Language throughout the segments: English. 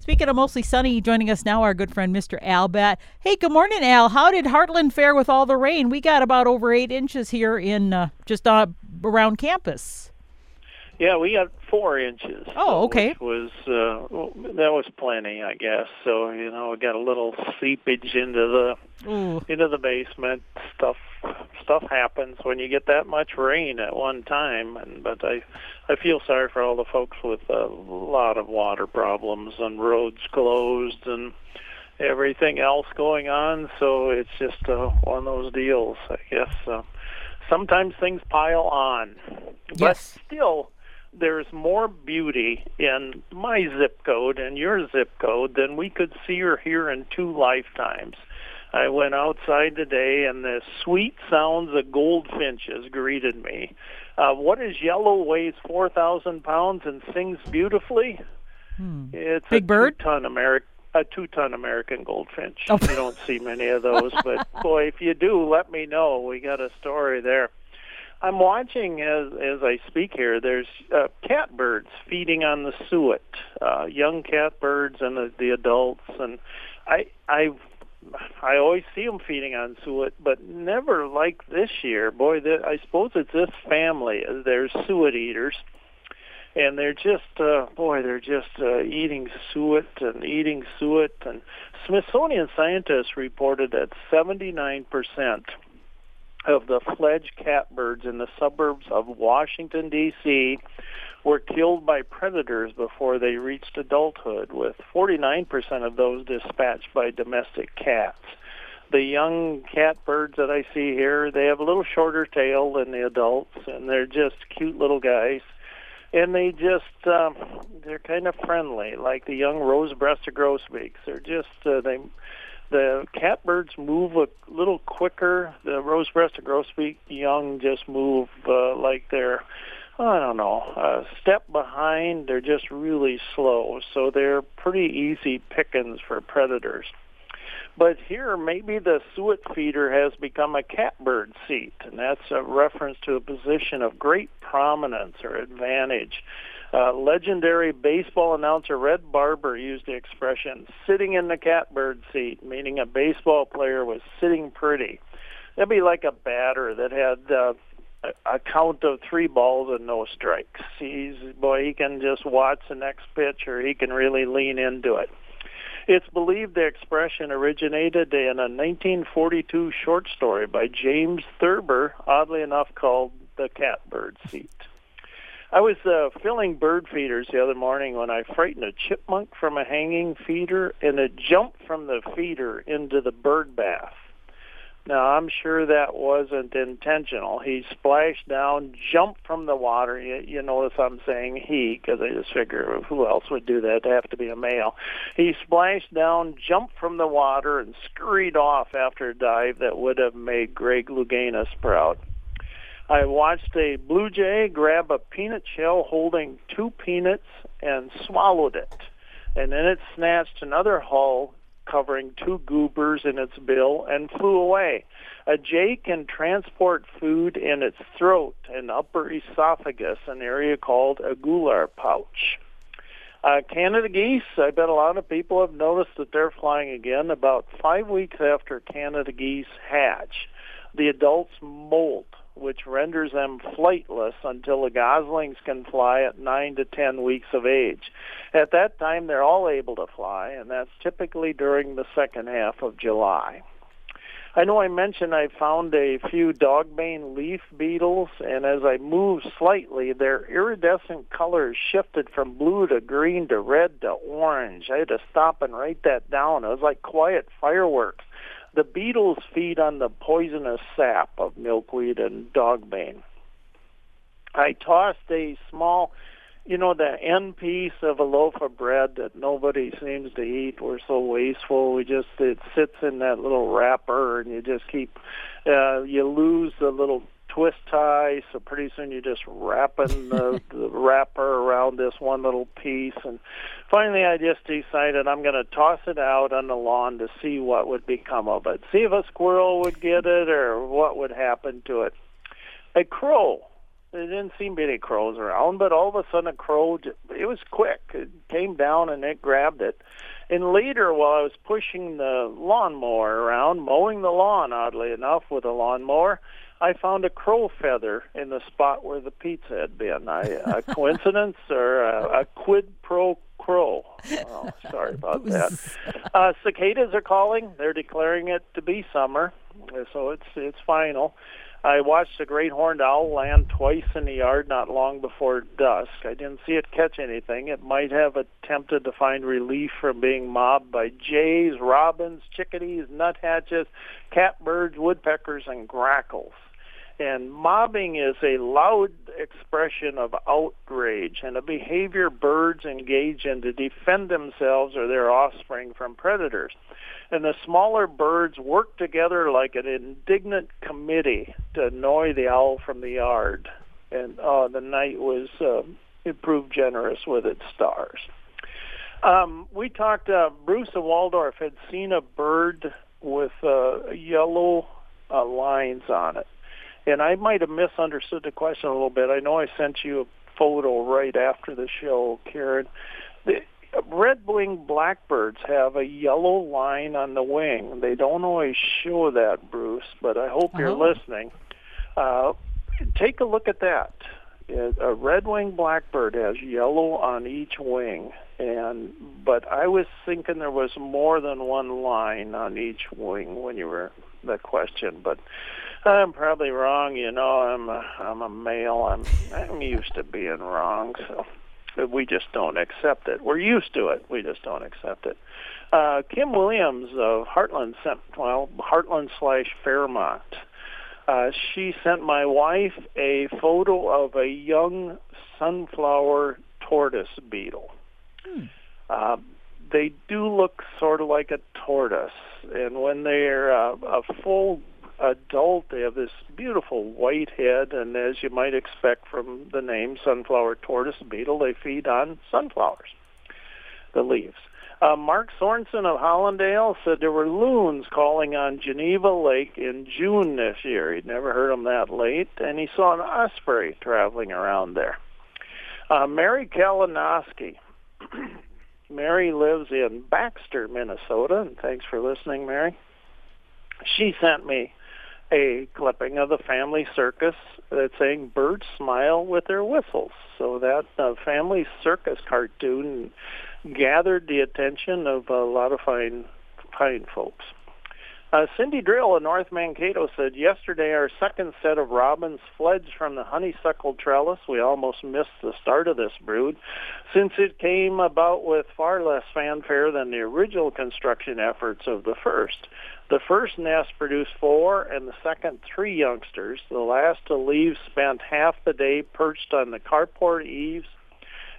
Speaking of mostly sunny, joining us now, our good friend Mr. Al Batt. Hey, good morning, Al. How did Hartland fare with all the rain? We got about over eight inches here in uh, just uh, around campus. Yeah, we got four inches. Oh, okay. Which was uh, well, that was plenty, I guess. So you know, we got a little seepage into the Ooh. into the basement. Stuff stuff happens when you get that much rain at one time. And but I I feel sorry for all the folks with a lot of water problems and roads closed and everything else going on. So it's just uh, one of those deals, I guess. Uh, sometimes things pile on, but Yes. still there's more beauty in my zip code and your zip code than we could see or hear in two lifetimes. I went outside today and the sweet sounds of goldfinches greeted me. Uh, what is yellow weighs 4,000 pounds and sings beautifully? Hmm. It's Big a bird? two-ton American a two-ton American goldfinch. Oh. You don't see many of those, but boy, if you do, let me know. We got a story there. I'm watching as as I speak here. There's uh, catbirds feeding on the suet, uh, young catbirds and the, the adults, and I I I always see them feeding on suet, but never like this year. Boy, the, I suppose it's this family. There's suet eaters, and they're just uh, boy, they're just uh, eating suet and eating suet. And Smithsonian scientists reported that 79 percent of the fledged catbirds in the suburbs of Washington, D.C. were killed by predators before they reached adulthood, with 49% of those dispatched by domestic cats. The young catbirds that I see here, they have a little shorter tail than the adults, and they're just cute little guys. And they just, um, they're kind of friendly, like the young rose-breasted grosbeaks. They're just, uh, they the catbirds move a little quicker. The rose-breasted grosbeak young just move uh, like they're, I don't know, a step behind. They're just really slow, so they're pretty easy pickings for predators. But here, maybe the suet feeder has become a catbird seat, and that's a reference to a position of great prominence or advantage. Uh, legendary baseball announcer Red Barber used the expression "sitting in the catbird seat," meaning a baseball player was sitting pretty. That'd be like a batter that had uh, a- count of three balls and no strikes. He's boy, he can just watch the next pitch, or he can really lean into it. It's believed the expression originated in a 1942 short story by James Thurber, oddly enough called "The Catbird Seat." I was uh, filling bird feeders the other morning when I frightened a chipmunk from a hanging feeder, and it jumped from the feeder into the bird bath. Now, I'm sure that wasn't intentional. He splashed down, jumped from the water. You, you notice I'm saying he because I just figure who else would do that? It'd have to be a male. He splashed down, jumped from the water, and scurried off after a dive that would have made Greg Louganis proud. I watched a blue jay grab a peanut shell holding two peanuts and swallowed it. And then it snatched another hull covering two goobers in its bill and flew away. A jay can transport food in its throat and upper esophagus, an area called a gular pouch. Uh, Canada geese, I bet a lot of people have noticed that they're flying again about five weeks after Canada geese hatch. The adults molt which renders them flightless until the goslings can fly at 9 to 10 weeks of age. At that time, they're all able to fly, and that's typically during the second half of July. I know I mentioned I found a few dogbane leaf beetles, and as I moved slightly, their iridescent colors shifted from blue to green to red to orange. I had to stop and write that down. It was like quiet fireworks. The beetles feed on the poisonous sap of milkweed and dogbane. I tossed a small, you know, the end piece of a loaf of bread that nobody seems to eat. We're so wasteful. We just it sits in that little wrapper, and you just keep. Uh, you lose the little twist tie, so pretty soon you're just wrapping the, the wrapper around this one little piece. And finally, I just decided I'm going to toss it out on the lawn to see what would become of it. See if a squirrel would get it or what would happen to it. A crow There didn't seem to be any crows around, but all of a sudden a crow, it was quick. It came down and it grabbed it. And later, while I was pushing the lawnmower around, mowing the lawn, oddly enough, with a lawnmower, I found a crow feather in the spot where the pizza had been. I, a coincidence or a, a quid pro quo? Oh, sorry about that. Uh, cicadas are calling. They're declaring it to be summer, so it's it's final. I watched a great horned owl land twice in the yard not long before dusk. I didn't see it catch anything. It might have attempted to find relief from being mobbed by jays, robins, chickadees, nuthatches, catbirds, woodpeckers, and grackles. And mobbing is a loud expression of outrage and a behavior birds engage in to defend themselves or their offspring from predators. And the smaller birds work together like an indignant committee to annoy the owl from the yard. And uh, the night was uh, it proved generous with its stars. Um, we talked. Uh, Bruce Waldorf had seen a bird with uh, yellow uh, lines on it and I might have misunderstood the question a little bit. I know I sent you a photo right after the show, Karen. The red-winged blackbirds have a yellow line on the wing. They don't always show that, Bruce, but I hope you're Oh. listening. Uh, take a look at that. A red-winged blackbird has yellow on each wing, and but I was thinking there was more than one line on each wing when you were the question, but I'm probably wrong. You know, I'm a, I'm a male. I'm I'm used to being wrong, so we just don't accept it. We're used to it. We just don't accept it. Uh, Kim Williams of Hartland sent well Hartland slash Fairmont. Uh, she sent my wife a photo of a young sunflower tortoise beetle. Uh, they do look sort of like a tortoise, and when they're uh, a full adult, they have this beautiful white head, and as you might expect from the name sunflower tortoise beetle, they feed on sunflowers, the leaves. Uh, Mark Sorensen of Hollandale said there were loons calling on Geneva Lake in June this year. He'd never heard them that late, and he saw an osprey traveling around there. Uh, Mary Kalinowski. Mary lives in Baxter, Minnesota, and thanks for listening, Mary. She sent me a clipping of the family circus that's saying birds smile with their whistles. So that uh, family circus cartoon gathered the attention of a lot of fine fine folks. Uh, Cindy Drill in North Mankato said yesterday our second set of robins fledged from the honeysuckle trellis. We almost missed the start of this brood since it came about with far less fanfare than the original construction efforts of the first. The first nest produced four and the second three youngsters. The last to leave spent half the day perched on the carport eaves,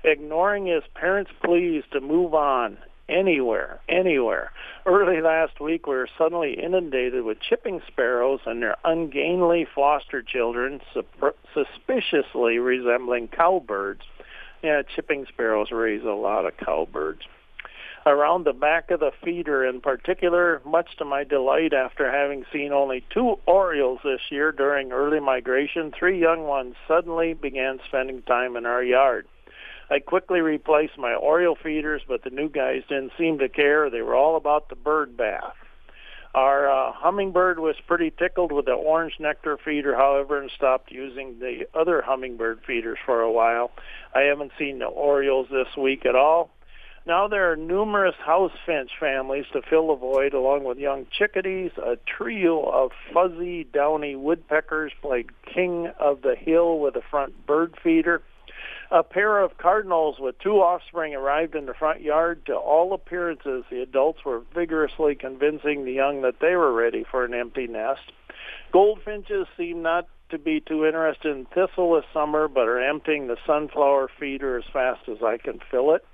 ignoring his parents' pleas to move on anywhere, anywhere. Early last week, we were suddenly inundated with chipping sparrows and their ungainly foster children, suspiciously resembling cowbirds. Yeah, chipping sparrows raise a lot of cowbirds. Around the back of the feeder in particular, much to my delight after having seen only two orioles this year during early migration, three young ones suddenly began spending time in our yard. I quickly replaced my Oriole feeders, but the new guys didn't seem to care. They were all about the bird bath. Our uh, hummingbird was pretty tickled with the orange nectar feeder, however, and stopped using the other hummingbird feeders for a while. I haven't seen the Orioles this week at all. Now there are numerous house finch families to fill the void, along with young chickadees. A trio of fuzzy, downy woodpeckers played king of the hill with a front bird feeder. A pair of cardinals with two offspring arrived in the front yard. To all appearances, the adults were vigorously convincing the young that they were ready for an empty nest. Goldfinches seem not to be too interested in thistle this summer, but are emptying the sunflower feeder as fast as I can fill it.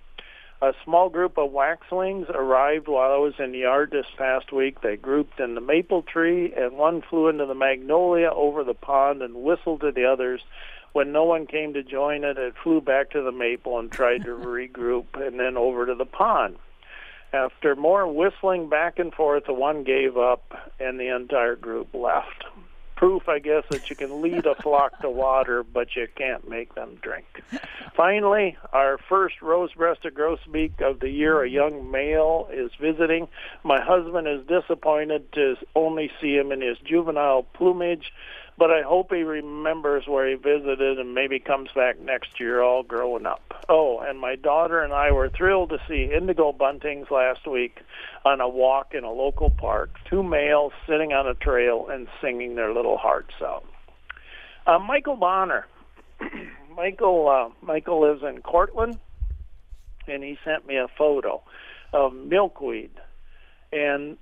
A small group of waxwings arrived while I was in the yard this past week. They grouped in the maple tree, and one flew into the magnolia over the pond and whistled to the others. When no one came to join it, it flew back to the maple and tried to regroup, and then over to the pond. After more whistling back and forth, the one gave up, and the entire group left. Proof, I guess, that you can lead a flock to water, but you can't make them drink. Finally, our first rose-breasted grosbeak of the year, a young male, is visiting. My husband is disappointed to only see him in his juvenile plumage but I hope he remembers where he visited and maybe comes back next year all grown up. Oh, and my daughter and I were thrilled to see indigo buntings last week on a walk in a local park. Two males sitting on a trail and singing their little hearts out. Uh, Michael Bonner. Michael uh, Michael lives in Courtland, and he sent me a photo of milkweed. And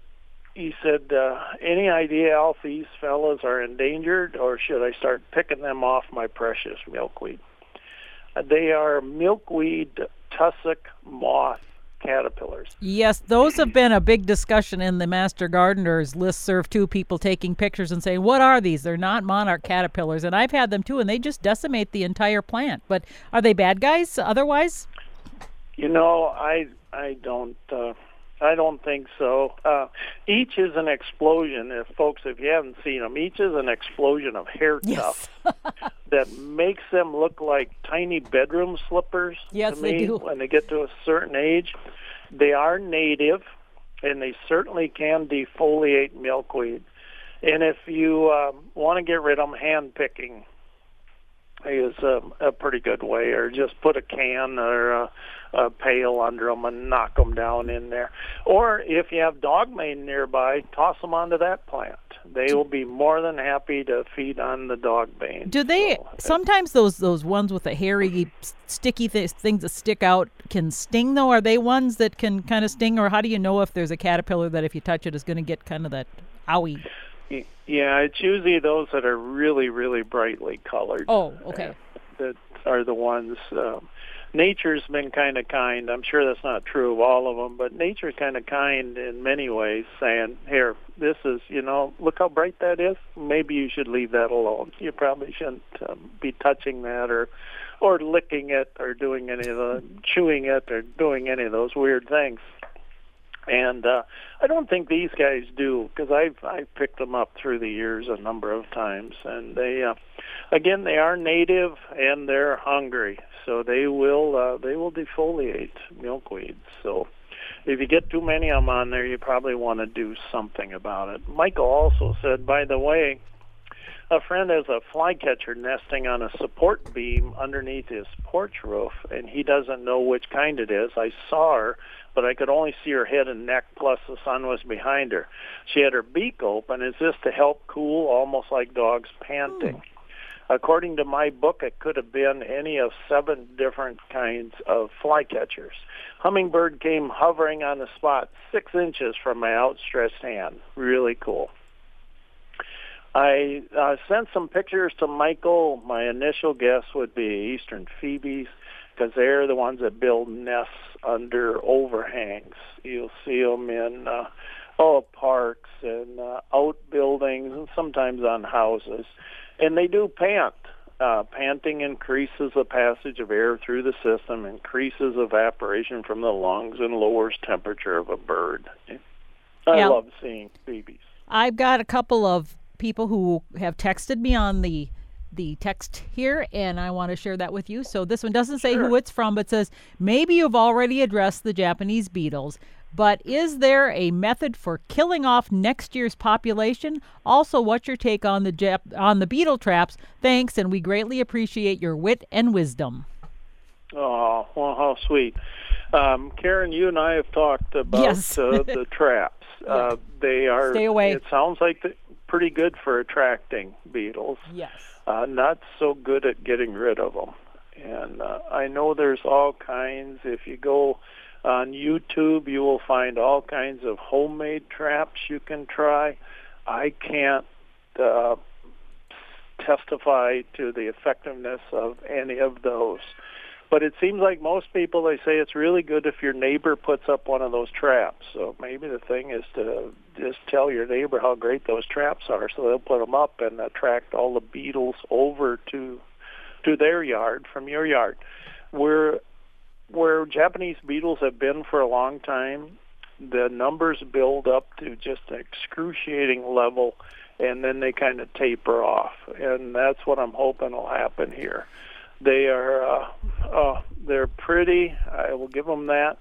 he said, uh, "Any idea how these fellas are endangered, or should I start picking them off my precious milkweed?" Uh, they are milkweed tussock moth caterpillars. Yes, those have been a big discussion in the Master Gardeners list serve too. People taking pictures and saying, "What are these? They're not monarch caterpillars." And I've had them too, and they just decimate the entire plant. But are they bad guys otherwise? You know, I I don't. Uh, I don't think so. Uh, each is an explosion. If folks, if you haven't seen them, each is an explosion of hair yes. that makes them look like tiny bedroom slippers. Yes, to me, they do. When they get to a certain age, they are native, and they certainly can defoliate milkweed. And if you um, want to get rid of them, hand picking is a, a pretty good way, or just put a can or a, a pail under them and knock them down in there. Or if you have dogbane nearby, toss them onto that plant. They will be more than happy to feed on the dog bane. Do they So, sometimes those those ones with the hairy, sticky th- things that stick out can sting though? Are they ones that can kind of sting, or how do you know if there's a caterpillar that if you touch it is going to get kind of that owie? Yeah, it's usually those that are really, really brightly colored. Oh, okay. that are the ones. Um, nature's been kind of kind. I'm sure that's not true of all of them, but nature's kind of kind in many ways, saying, "Here, this is, you know, look how bright that is. Maybe you should leave that alone. You probably shouldn't um, be touching that or, or licking it or doing any of the chewing it or doing any of those weird things." And uh, I don't think these guys do because I've I've picked them up through the years a number of times, and they, uh, again, they are native and they're hungry, so they will uh, they will defoliate milkweed. So if you get too many of them on there, you probably want to do something about it. Michael also said, by the way, a friend has a flycatcher nesting on a support beam underneath his porch roof, and he doesn't know which kind it is. I saw her, but I could only see her head and neck, plus the sun was behind her. She had her beak open. Is this to help cool, almost like dogs panting? According to my book, it could have been any of seven different kinds of flycatchers. Hummingbird came hovering on the spot six inches from my outstretched hand. Really cool. I uh, sent some pictures to Michael. My initial guess would be eastern phoebes because they're the ones that build nests under overhangs. You'll see them in uh, oh parks and uh, outbuildings and sometimes on houses, and they do pant. Uh, panting increases the passage of air through the system, increases evaporation from the lungs, and lowers temperature of a bird. I Yeah. love seeing phoebes. I've got a couple of people who have texted me on the the text here and I want to share that with you. So this one doesn't say who it's from but says maybe you've already addressed the Japanese beetles, but is there a method for killing off next year's population? Also, what's your take on the Jap- on the beetle traps? Thanks and we greatly appreciate your wit and wisdom. Oh, well, how sweet. Um, Karen, you and I have talked about Yes. uh, the traps. Uh, they are. Stay away. It sounds like pretty good for attracting beetles. Yes. Uh, not so good at getting rid of them. And uh, I know there's all kinds. If you go on YouTube, you will find all kinds of homemade traps you can try. I can't uh, testify to the effectiveness of any of those. But it seems like most people they say it's really good if your neighbor puts up one of those traps. So maybe the thing is to just tell your neighbor how great those traps are, so they'll put them up and attract all the beetles over to to their yard from your yard. Where where Japanese beetles have been for a long time, the numbers build up to just an excruciating level and then they kind of taper off, and that's what I'm hoping will happen here. They are uh, uh, they're pretty. I will give them that.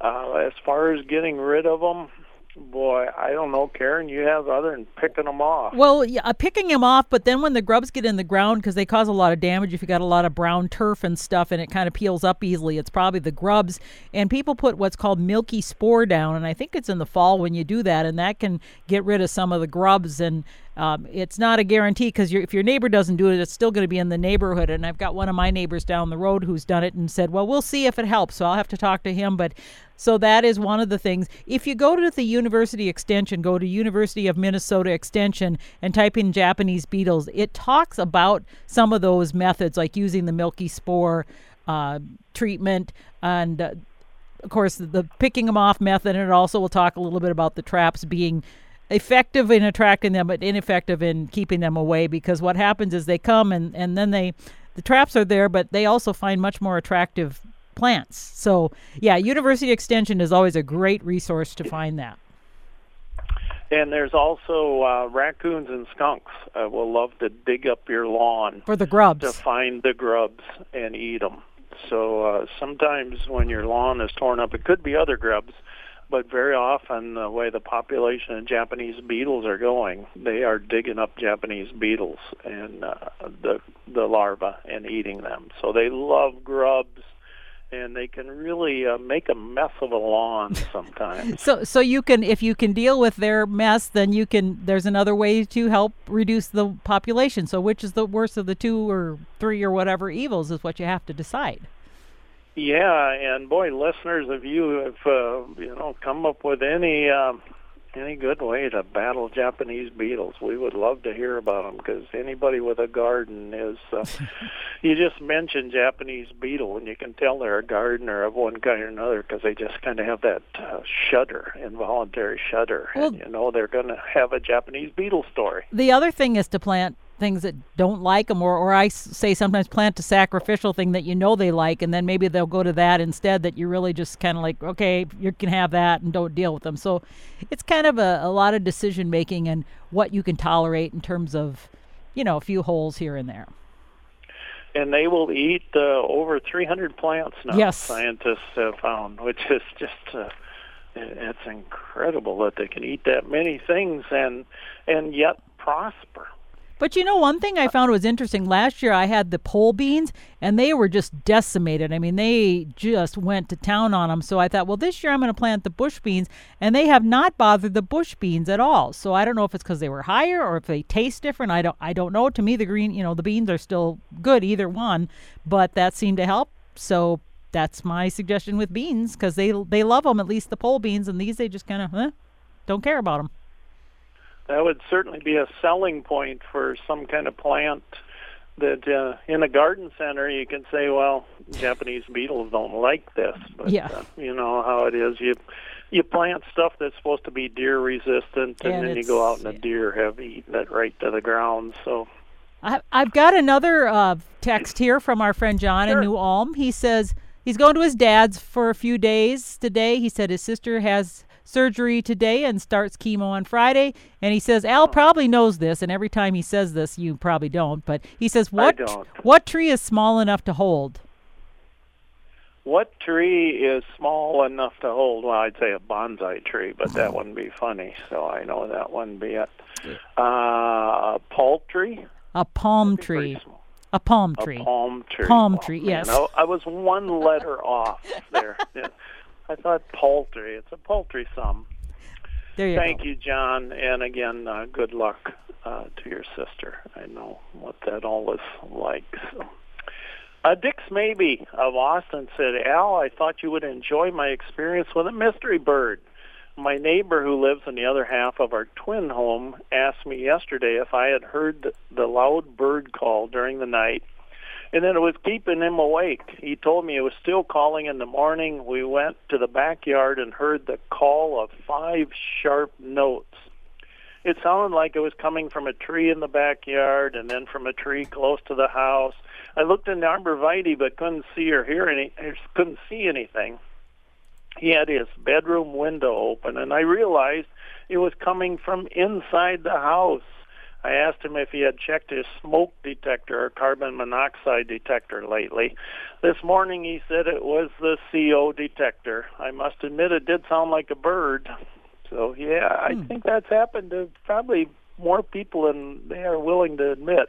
Uh, as far as getting rid of them, boy, I don't know, Karen. You have other than picking them off. Well, yeah, uh, picking them off, but then when the grubs get in the ground, because they cause a lot of damage if you got a lot of brown turf and stuff, and it kind of peels up easily, it's probably the grubs. And people put what's called milky spore down, and I think it's in the fall when you do that, and that can get rid of some of the grubs. And um, it's not a guarantee because if your neighbor doesn't do it, it's still going to be in the neighborhood. And I've got one of my neighbors down the road who's done it and said, "Well, we'll see if it helps." So I'll have to talk to him. But so that is one of the things. If you go to the University Extension, go to University of Minnesota Extension and type in Japanese beetles, it talks about some of those methods, like using the milky spore uh, treatment and. Uh, of course, the, picking them off method, and it also will talk a little bit about the traps being effective in attracting them but ineffective in keeping them away because what happens is they come and, and then they the traps are there but they also find much more attractive plants. So yeah university extension is always a great resource to find that. And there's also uh, raccoons and skunks uh, will love to dig up your lawn for the grubs. to find the grubs and eat them so uh, sometimes when your lawn is torn up it could be other grubs but very often the way the population of Japanese beetles are going, they are digging up Japanese beetles and uh, the the larvae and eating them. So they love grubs and they can really uh, make a mess of a lawn sometimes. so so you can if you can deal with their mess, then you can there's another way to help reduce the population. So which is the worst of the two or three or whatever evils is what you have to decide. Yeah, and boy, listeners, if you have uh, you know come up with any um, any good way to battle Japanese beetles, we would love to hear about them because anybody with a garden is. Uh, you just mentioned Japanese beetle, and you can tell they're a gardener of one kind or another because they just kind of have that uh, shudder, involuntary shudder, well, and you know they're going to have a Japanese beetle story. The other thing is to plant things that don't like them, or, or I say sometimes plant a sacrificial thing that you know they like, and then maybe they'll go to that instead that you really just kind of like, okay, you can have that and don't deal with them. So it's kind of a, a lot of decision making and what you can tolerate in terms of, you know, a few holes here and there. And they will eat uh, over 300 plants now, yes. scientists have found, which is just. Uh, it's incredible that they can eat that many things and and yet prosper. But you know, one thing I found was interesting. Last year I had the pole beans and they were just decimated. I mean, they just went to town on them. So I thought, well, this year I'm going to plant the bush beans and they have not bothered the bush beans at all. So I don't know if it's because they were higher or if they taste different. I don't, I don't know. To me, the green, you know, the beans are still good, either one, but that seemed to help. So that's my suggestion with beans because they, they love them, at least the pole beans. And these, they just kind of, eh, don't care about them that would certainly be a selling point for some kind of plant that uh, in a garden center you can say, well, Japanese beetles don't like this, but yeah. uh, you know how it is. You you plant stuff that's supposed to be deer resistant, and, and then you go out and the deer have eaten it right to the ground. So. I, I've got another uh, text here from our friend John sure. in New Ulm. He says he's going to his dad's for a few days today. He said his sister has surgery today and starts chemo on Friday. And he says Al probably knows this, and every time he says this, you probably don't. But he says, "What what tree is small enough to hold?" What tree is small enough to hold? Well, I'd say a bonsai tree, but that wouldn't be funny. So I know that wouldn't be it. Uh, a palm tree. A palm tree. A palm tree. A palm tree. Palm oh, tree. Yes. I, I was one letter off there. Yeah. I thought poultry. It's a poultry sum. There you Thank go. you, John. And again, uh, good luck uh, to your sister. I know what that all is like. So. Uh, Dix Maybe of Austin said, Al, I thought you would enjoy my experience with a mystery bird. My neighbor who lives in the other half of our twin home asked me yesterday if I had heard the loud bird call during the night and then it was keeping him awake. He told me it was still calling in the morning. We went to the backyard and heard the call of five sharp notes. It sounded like it was coming from a tree in the backyard and then from a tree close to the house. I looked in the arborvitae but couldn't see or hear any. Er, couldn't see anything. He had his bedroom window open, and I realized it was coming from inside the house. I asked him if he had checked his smoke detector or carbon monoxide detector lately. This morning he said it was the CO detector. I must admit it did sound like a bird. So yeah, I Hmm. think that's happened to probably more people than they are willing to admit.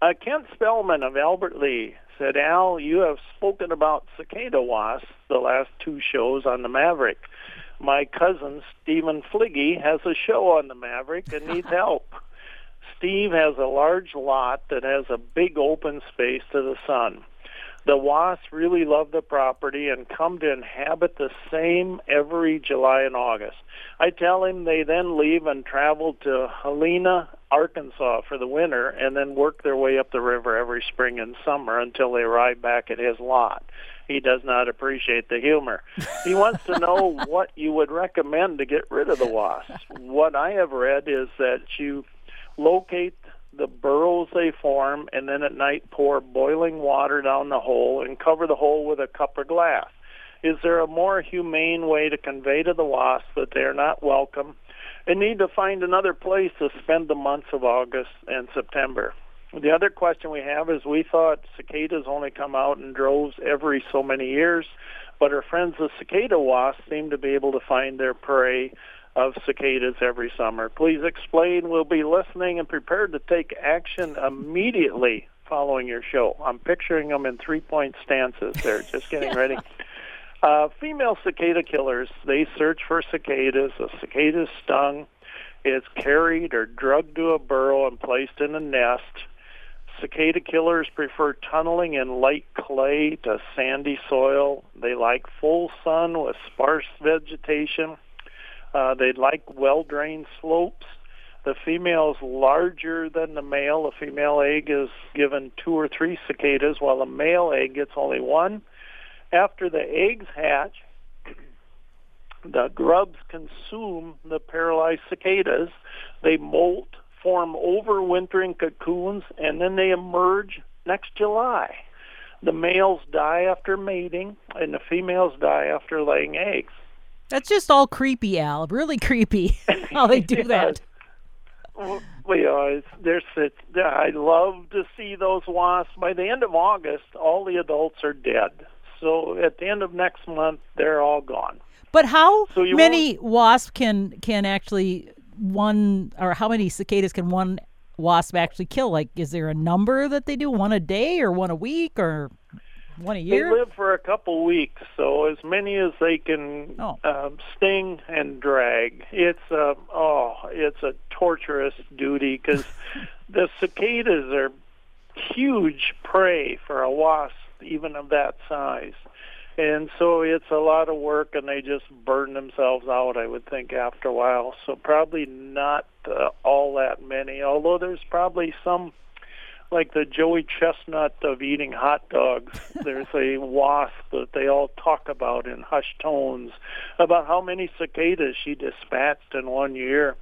Uh, Kent Spellman of Albert Lea said, Al, you have spoken about cicada wasps the last two shows on the Maverick. My cousin, Stephen Fliggy, has a show on the Maverick and needs help. Steve has a large lot that has a big open space to the sun. The wasps really love the property and come to inhabit the same every July and August. I tell him they then leave and travel to Helena, Arkansas for the winter and then work their way up the river every spring and summer until they arrive back at his lot. He does not appreciate the humor. He wants to know what you would recommend to get rid of the wasps. What I have read is that you locate the burrows they form and then at night pour boiling water down the hole and cover the hole with a cup or glass. Is there a more humane way to convey to the wasps that they are not welcome and need to find another place to spend the months of August and September? The other question we have is we thought cicadas only come out in droves every so many years, but our friends the cicada wasps seem to be able to find their prey of cicadas every summer. Please explain. We'll be listening and prepared to take action immediately following your show. I'm picturing them in three point stances They're just getting ready. Uh, female cicada killers, they search for cicadas. A cicada stung is carried or drugged to a burrow and placed in a nest. Cicada killers prefer tunneling in light clay to sandy soil. They like full sun with sparse vegetation. Uh, they like well-drained slopes. The female is larger than the male. The female egg is given two or three cicadas, while the male egg gets only one. After the eggs hatch, the grubs consume the paralyzed cicadas. They molt, form overwintering cocoons, and then they emerge next July. The males die after mating, and the females die after laying eggs. That's just all creepy, Al. Really creepy how they do that. Well, you know, there's I love to see those wasps. By the end of August, all the adults are dead. So at the end of next month, they're all gone. But how So many wasps can can actually one or how many cicadas can one wasp actually kill? Like, is there a number that they do? One a day or one a week or one a They live for a couple weeks, so as many as they can Oh. um, sting and drag. It's a oh, it's a torturous duty because the cicadas are huge prey for a wasp, even of that size. And so it's a lot of work, and they just burn themselves out. I would think after a while. So probably not uh, all that many. Although there's probably some like the Joey Chestnut of eating hot dogs. There's a wasp that they all talk about in hushed tones about how many cicadas she dispatched in one year.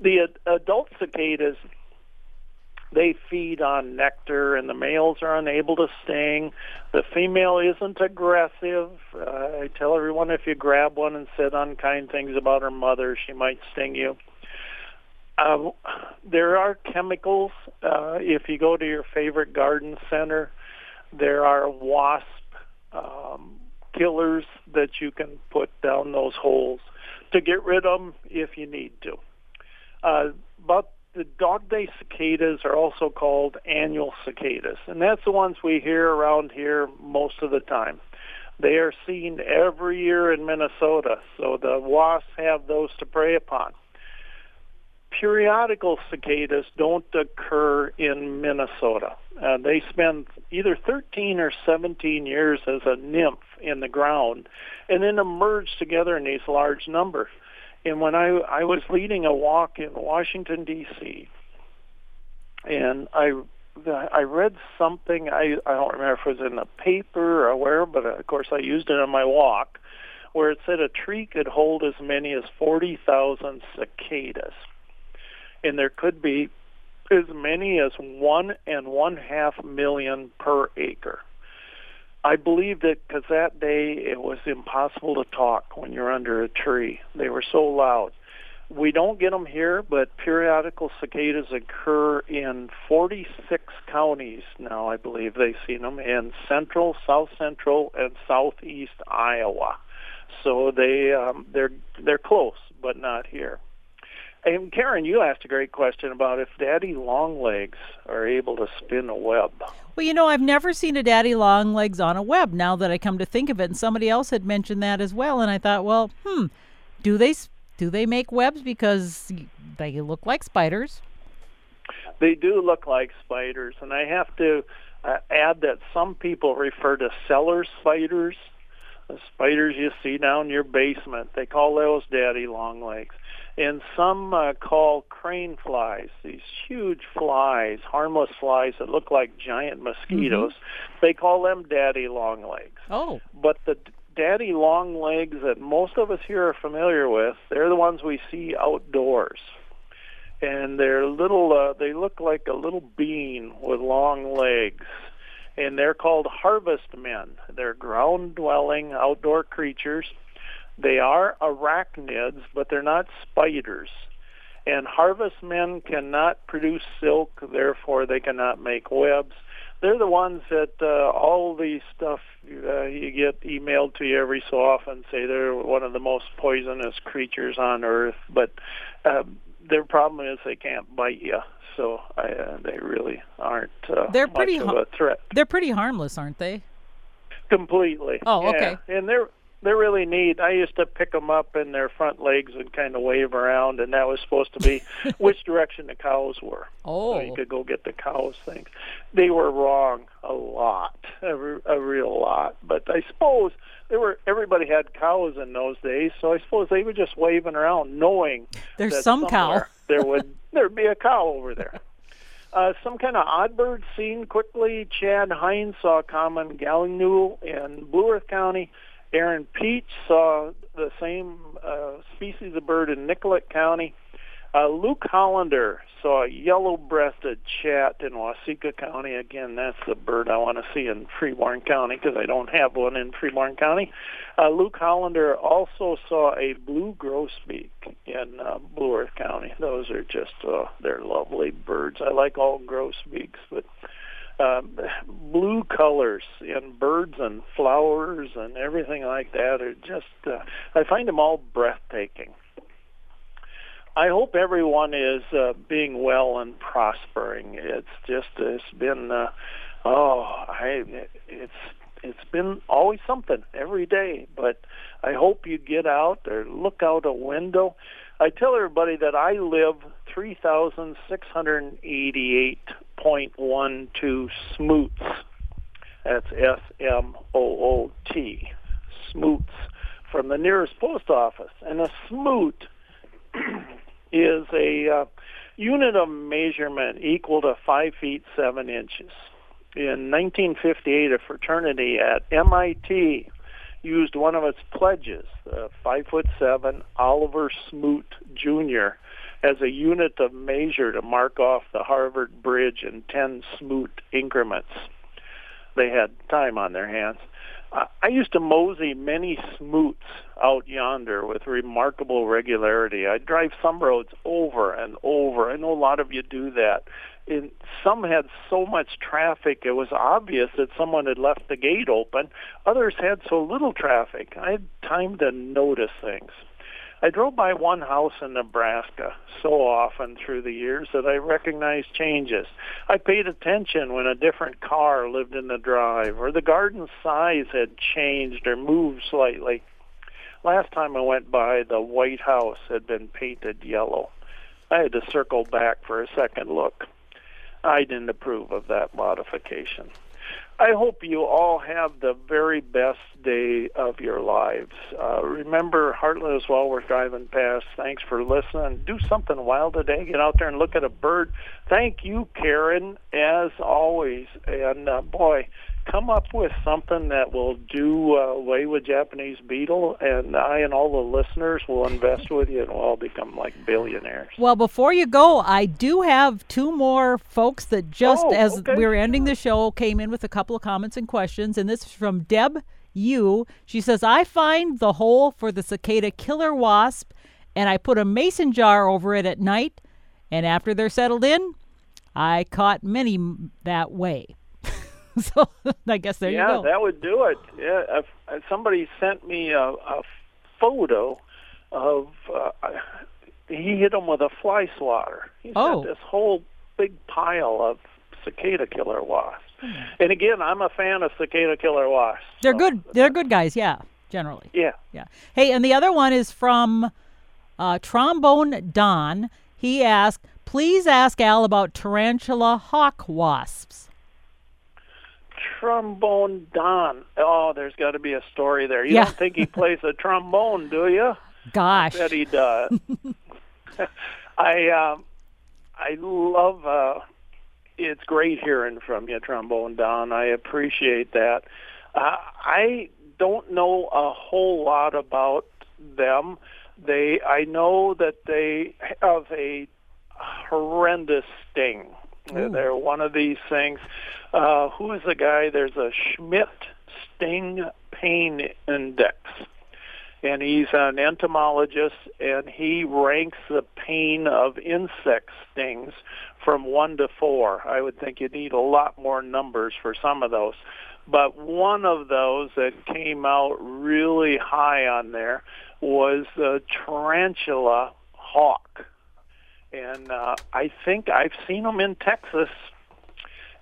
The ad- adult cicadas, they feed on nectar, and the males are unable to sting. The female isn't aggressive. Uh, I tell everyone if you grab one and said unkind things about her mother, she might sting you. Uh, there are chemicals. Uh, if you go to your favorite garden center, there are wasp um, killers that you can put down those holes to get rid of them if you need to. Uh, but the dog day cicadas are also called annual cicadas, and that's the ones we hear around here most of the time. They are seen every year in Minnesota, so the wasps have those to prey upon periodical cicadas don't occur in Minnesota. Uh, they spend either 13 or 17 years as a nymph in the ground and then emerge together in these large numbers. And when I, I was leading a walk in Washington, D.C., and I I read something I I don't remember if it was in the paper or where, but of course I used it on my walk, where it said a tree could hold as many as forty thousand cicadas and there could be as many as one and one half million per acre. I believed it because that day it was impossible to talk when you're under a tree. They were so loud. We don't get them here, but periodical cicadas occur in 46 counties now. I believe they've seen them in central, south central, and southeast Iowa. So they um, they're they're close, but not here. And Karen, you asked a great question about if daddy longlegs are able to spin a web. Well, you know, I've never seen a daddy longlegs on a web now that I come to think of it, and somebody else had mentioned that as well, and I thought, well, hmm, do they do they make webs because they look like spiders? They do look like spiders, and I have to uh, add that some people refer to cellar spiders, the spiders you see down your basement. They call those daddy longlegs and some uh, call crane flies, these huge flies, harmless flies that look like giant mosquitoes. Mm-hmm. They call them daddy longlegs. Oh. But the daddy long legs that most of us here are familiar with, they're the ones we see outdoors. And they're little uh, they look like a little bean with long legs. And they're called harvest men. They're ground dwelling outdoor creatures they are arachnids, but they're not spiders. And harvest men cannot produce silk, therefore they cannot make webs. They're the ones that uh, all the stuff uh, you get emailed to you every so often say they're one of the most poisonous creatures on earth, but uh, their problem is they can't bite you. So uh, they really aren't. Uh, they're pretty much of a threat. They're pretty harmless, aren't they? Completely. Oh, yeah. okay. And they're they're really neat. I used to pick them up in their front legs and kind of wave around, and that was supposed to be which direction the cows were. Oh, so you could go get the cows things. They were wrong a lot, a, a real lot. But I suppose there were everybody had cows in those days, so I suppose they were just waving around, knowing there's that some cow. there would there'd be a cow over there. Uh, some kind of odd bird seen quickly. Chad Hines saw a common gallinule in Blue Earth County. Aaron Peach saw the same uh, species of bird in Nicollet County. Uh, Luke Hollander saw a yellow-breasted chat in Waseca County. Again, that's the bird I want to see in Freeborn County because I don't have one in Freeborn County. Uh, Luke Hollander also saw a blue grosbeak in uh, Blue Earth County. Those are just uh, they're lovely birds. I like all grosbeaks, but um, blue colors in birds and flowers and everything like that are just uh, I find them all breathtaking. I hope everyone is uh, being well and prospering. It's just it's been uh, oh I it's it's been always something every day, but I hope you get out or look out a window. I tell everybody that I live 3,688.12 smoots. That's S M O O T, smoots, from the nearest post office. And a smoot is a uh, unit of measurement equal to 5 feet 7 inches. In 1958, a fraternity at MIT used one of its pledges, uh, five foot seven Oliver Smoot Jr., as a unit of measure to mark off the Harvard Bridge in 10 Smoot increments. They had time on their hands. I used to mosey many smoots out yonder with remarkable regularity. I drive some roads over and over. I know a lot of you do that. And some had so much traffic it was obvious that someone had left the gate open. Others had so little traffic. I had time to notice things. I drove by one house in Nebraska so often through the years that I recognized changes. I paid attention when a different car lived in the drive or the garden size had changed or moved slightly. Last time I went by, the White House had been painted yellow. I had to circle back for a second look. I didn't approve of that modification. I hope you all have the very best day of your lives. Uh, remember, Hartland is while we're driving past. Thanks for listening. Do something wild today. Get out there and look at a bird. Thank you, Karen, as always. And uh, boy, come up with something that will do uh, away with Japanese beetle, and I and all the listeners will invest with you, and we'll all become like billionaires. Well, before you go, I do have two more folks that just Oh, as okay. we were ending the show came in with a couple of comments and questions, and this is from Deb Yu. She says, "I find the hole for the cicada killer wasp." and I put a mason jar over it at night. And after they're settled in, I caught many that way. so I guess there yeah, you go. Yeah, that would do it. Yeah, if, if somebody sent me a, a photo of uh, he hit them with a fly swatter. He Oh. sent this whole big pile of cicada killer wasps. Hmm. And again, I'm a fan of cicada killer wasps. They're so- good. They're good guys. Yeah, generally. Yeah. Yeah. Hey, and the other one is from uh, Trombone Don. He asked, "Please ask Al about tarantula hawk wasps." Trombone Don. Oh, there's got to be a story there. You Yeah. don't think he plays the trombone, do you? Gosh. Bet he does. I um, I love. Uh, it's great hearing from you, Trombone Don. I appreciate that. Uh, I don't know a whole lot about them. They, I know that they have a horrendous sting. Ooh. They're one of these things. Uh, who is the guy? There's a Schmidt Sting Pain Index and he's an entomologist and he ranks the pain of insect stings from one to four. I would think you'd need a lot more numbers for some of those. But one of those that came out really high on there was the tarantula hawk. And uh, I think I've seen them in Texas,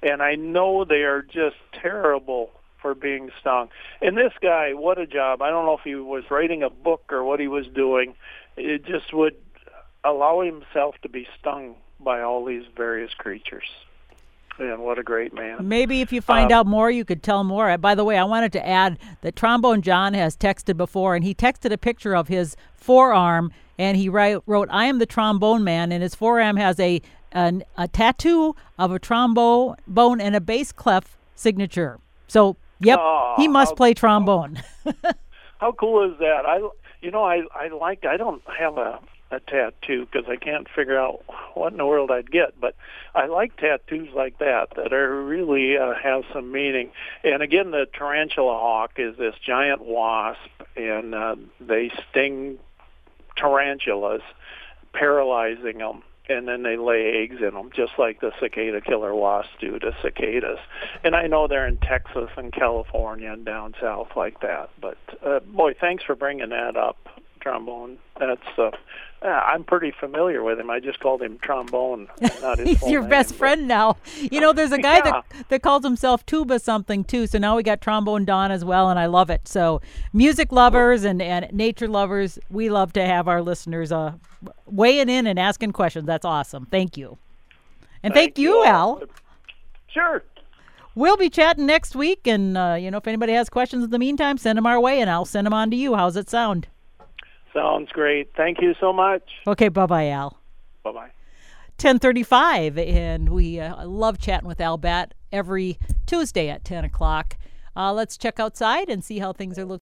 and I know they are just terrible for being stung. And this guy, what a job. I don't know if he was writing a book or what he was doing. It just would allow himself to be stung by all these various creatures. And what a great man. Maybe if you find Uh, out more, you could tell more. Uh, By the way, I wanted to add that Trombone John has texted before, and he texted a picture of his forearm, and he write, wrote, "I am the trombone man," and his forearm has a an, a tattoo of a trombone bone and a bass clef signature. So, yep, Oh, he must how- play trombone. How cool is that? I, you know, I I like. I don't have a a tattoo because I can't figure out what in the world I'd get. But I like tattoos like that that are really uh, have some meaning. And again, the tarantula hawk is this giant wasp, and uh, they sting tarantulas, paralyzing them. And then they lay eggs in them, just like the cicada killer wasps do to cicadas. And I know they're in Texas and California and down south like that. But uh, boy, thanks for bringing that up, trombone. That's uh, I'm pretty familiar with him. I just called him trombone. Not his He's your name, best friend now. You know, there's a guy Yeah. that that calls himself Tuba something too. So now we got Trombone Don as well, and I love it. So music lovers and, and nature lovers, we love to have our listeners uh weighing in and asking questions. That's awesome. Thank you. And thank, you, all. Al. Sure. We'll be chatting next week, and uh, you know, if anybody has questions in the meantime, send them our way, and I'll send them on to you. How's it sound? Sounds great. Thank you so much. Okay, bye bye, Al. Bye bye. 1035 and we uh, love chatting with Al Batt every tuesday at 10 o'clock uh, let's check outside and see how things are looking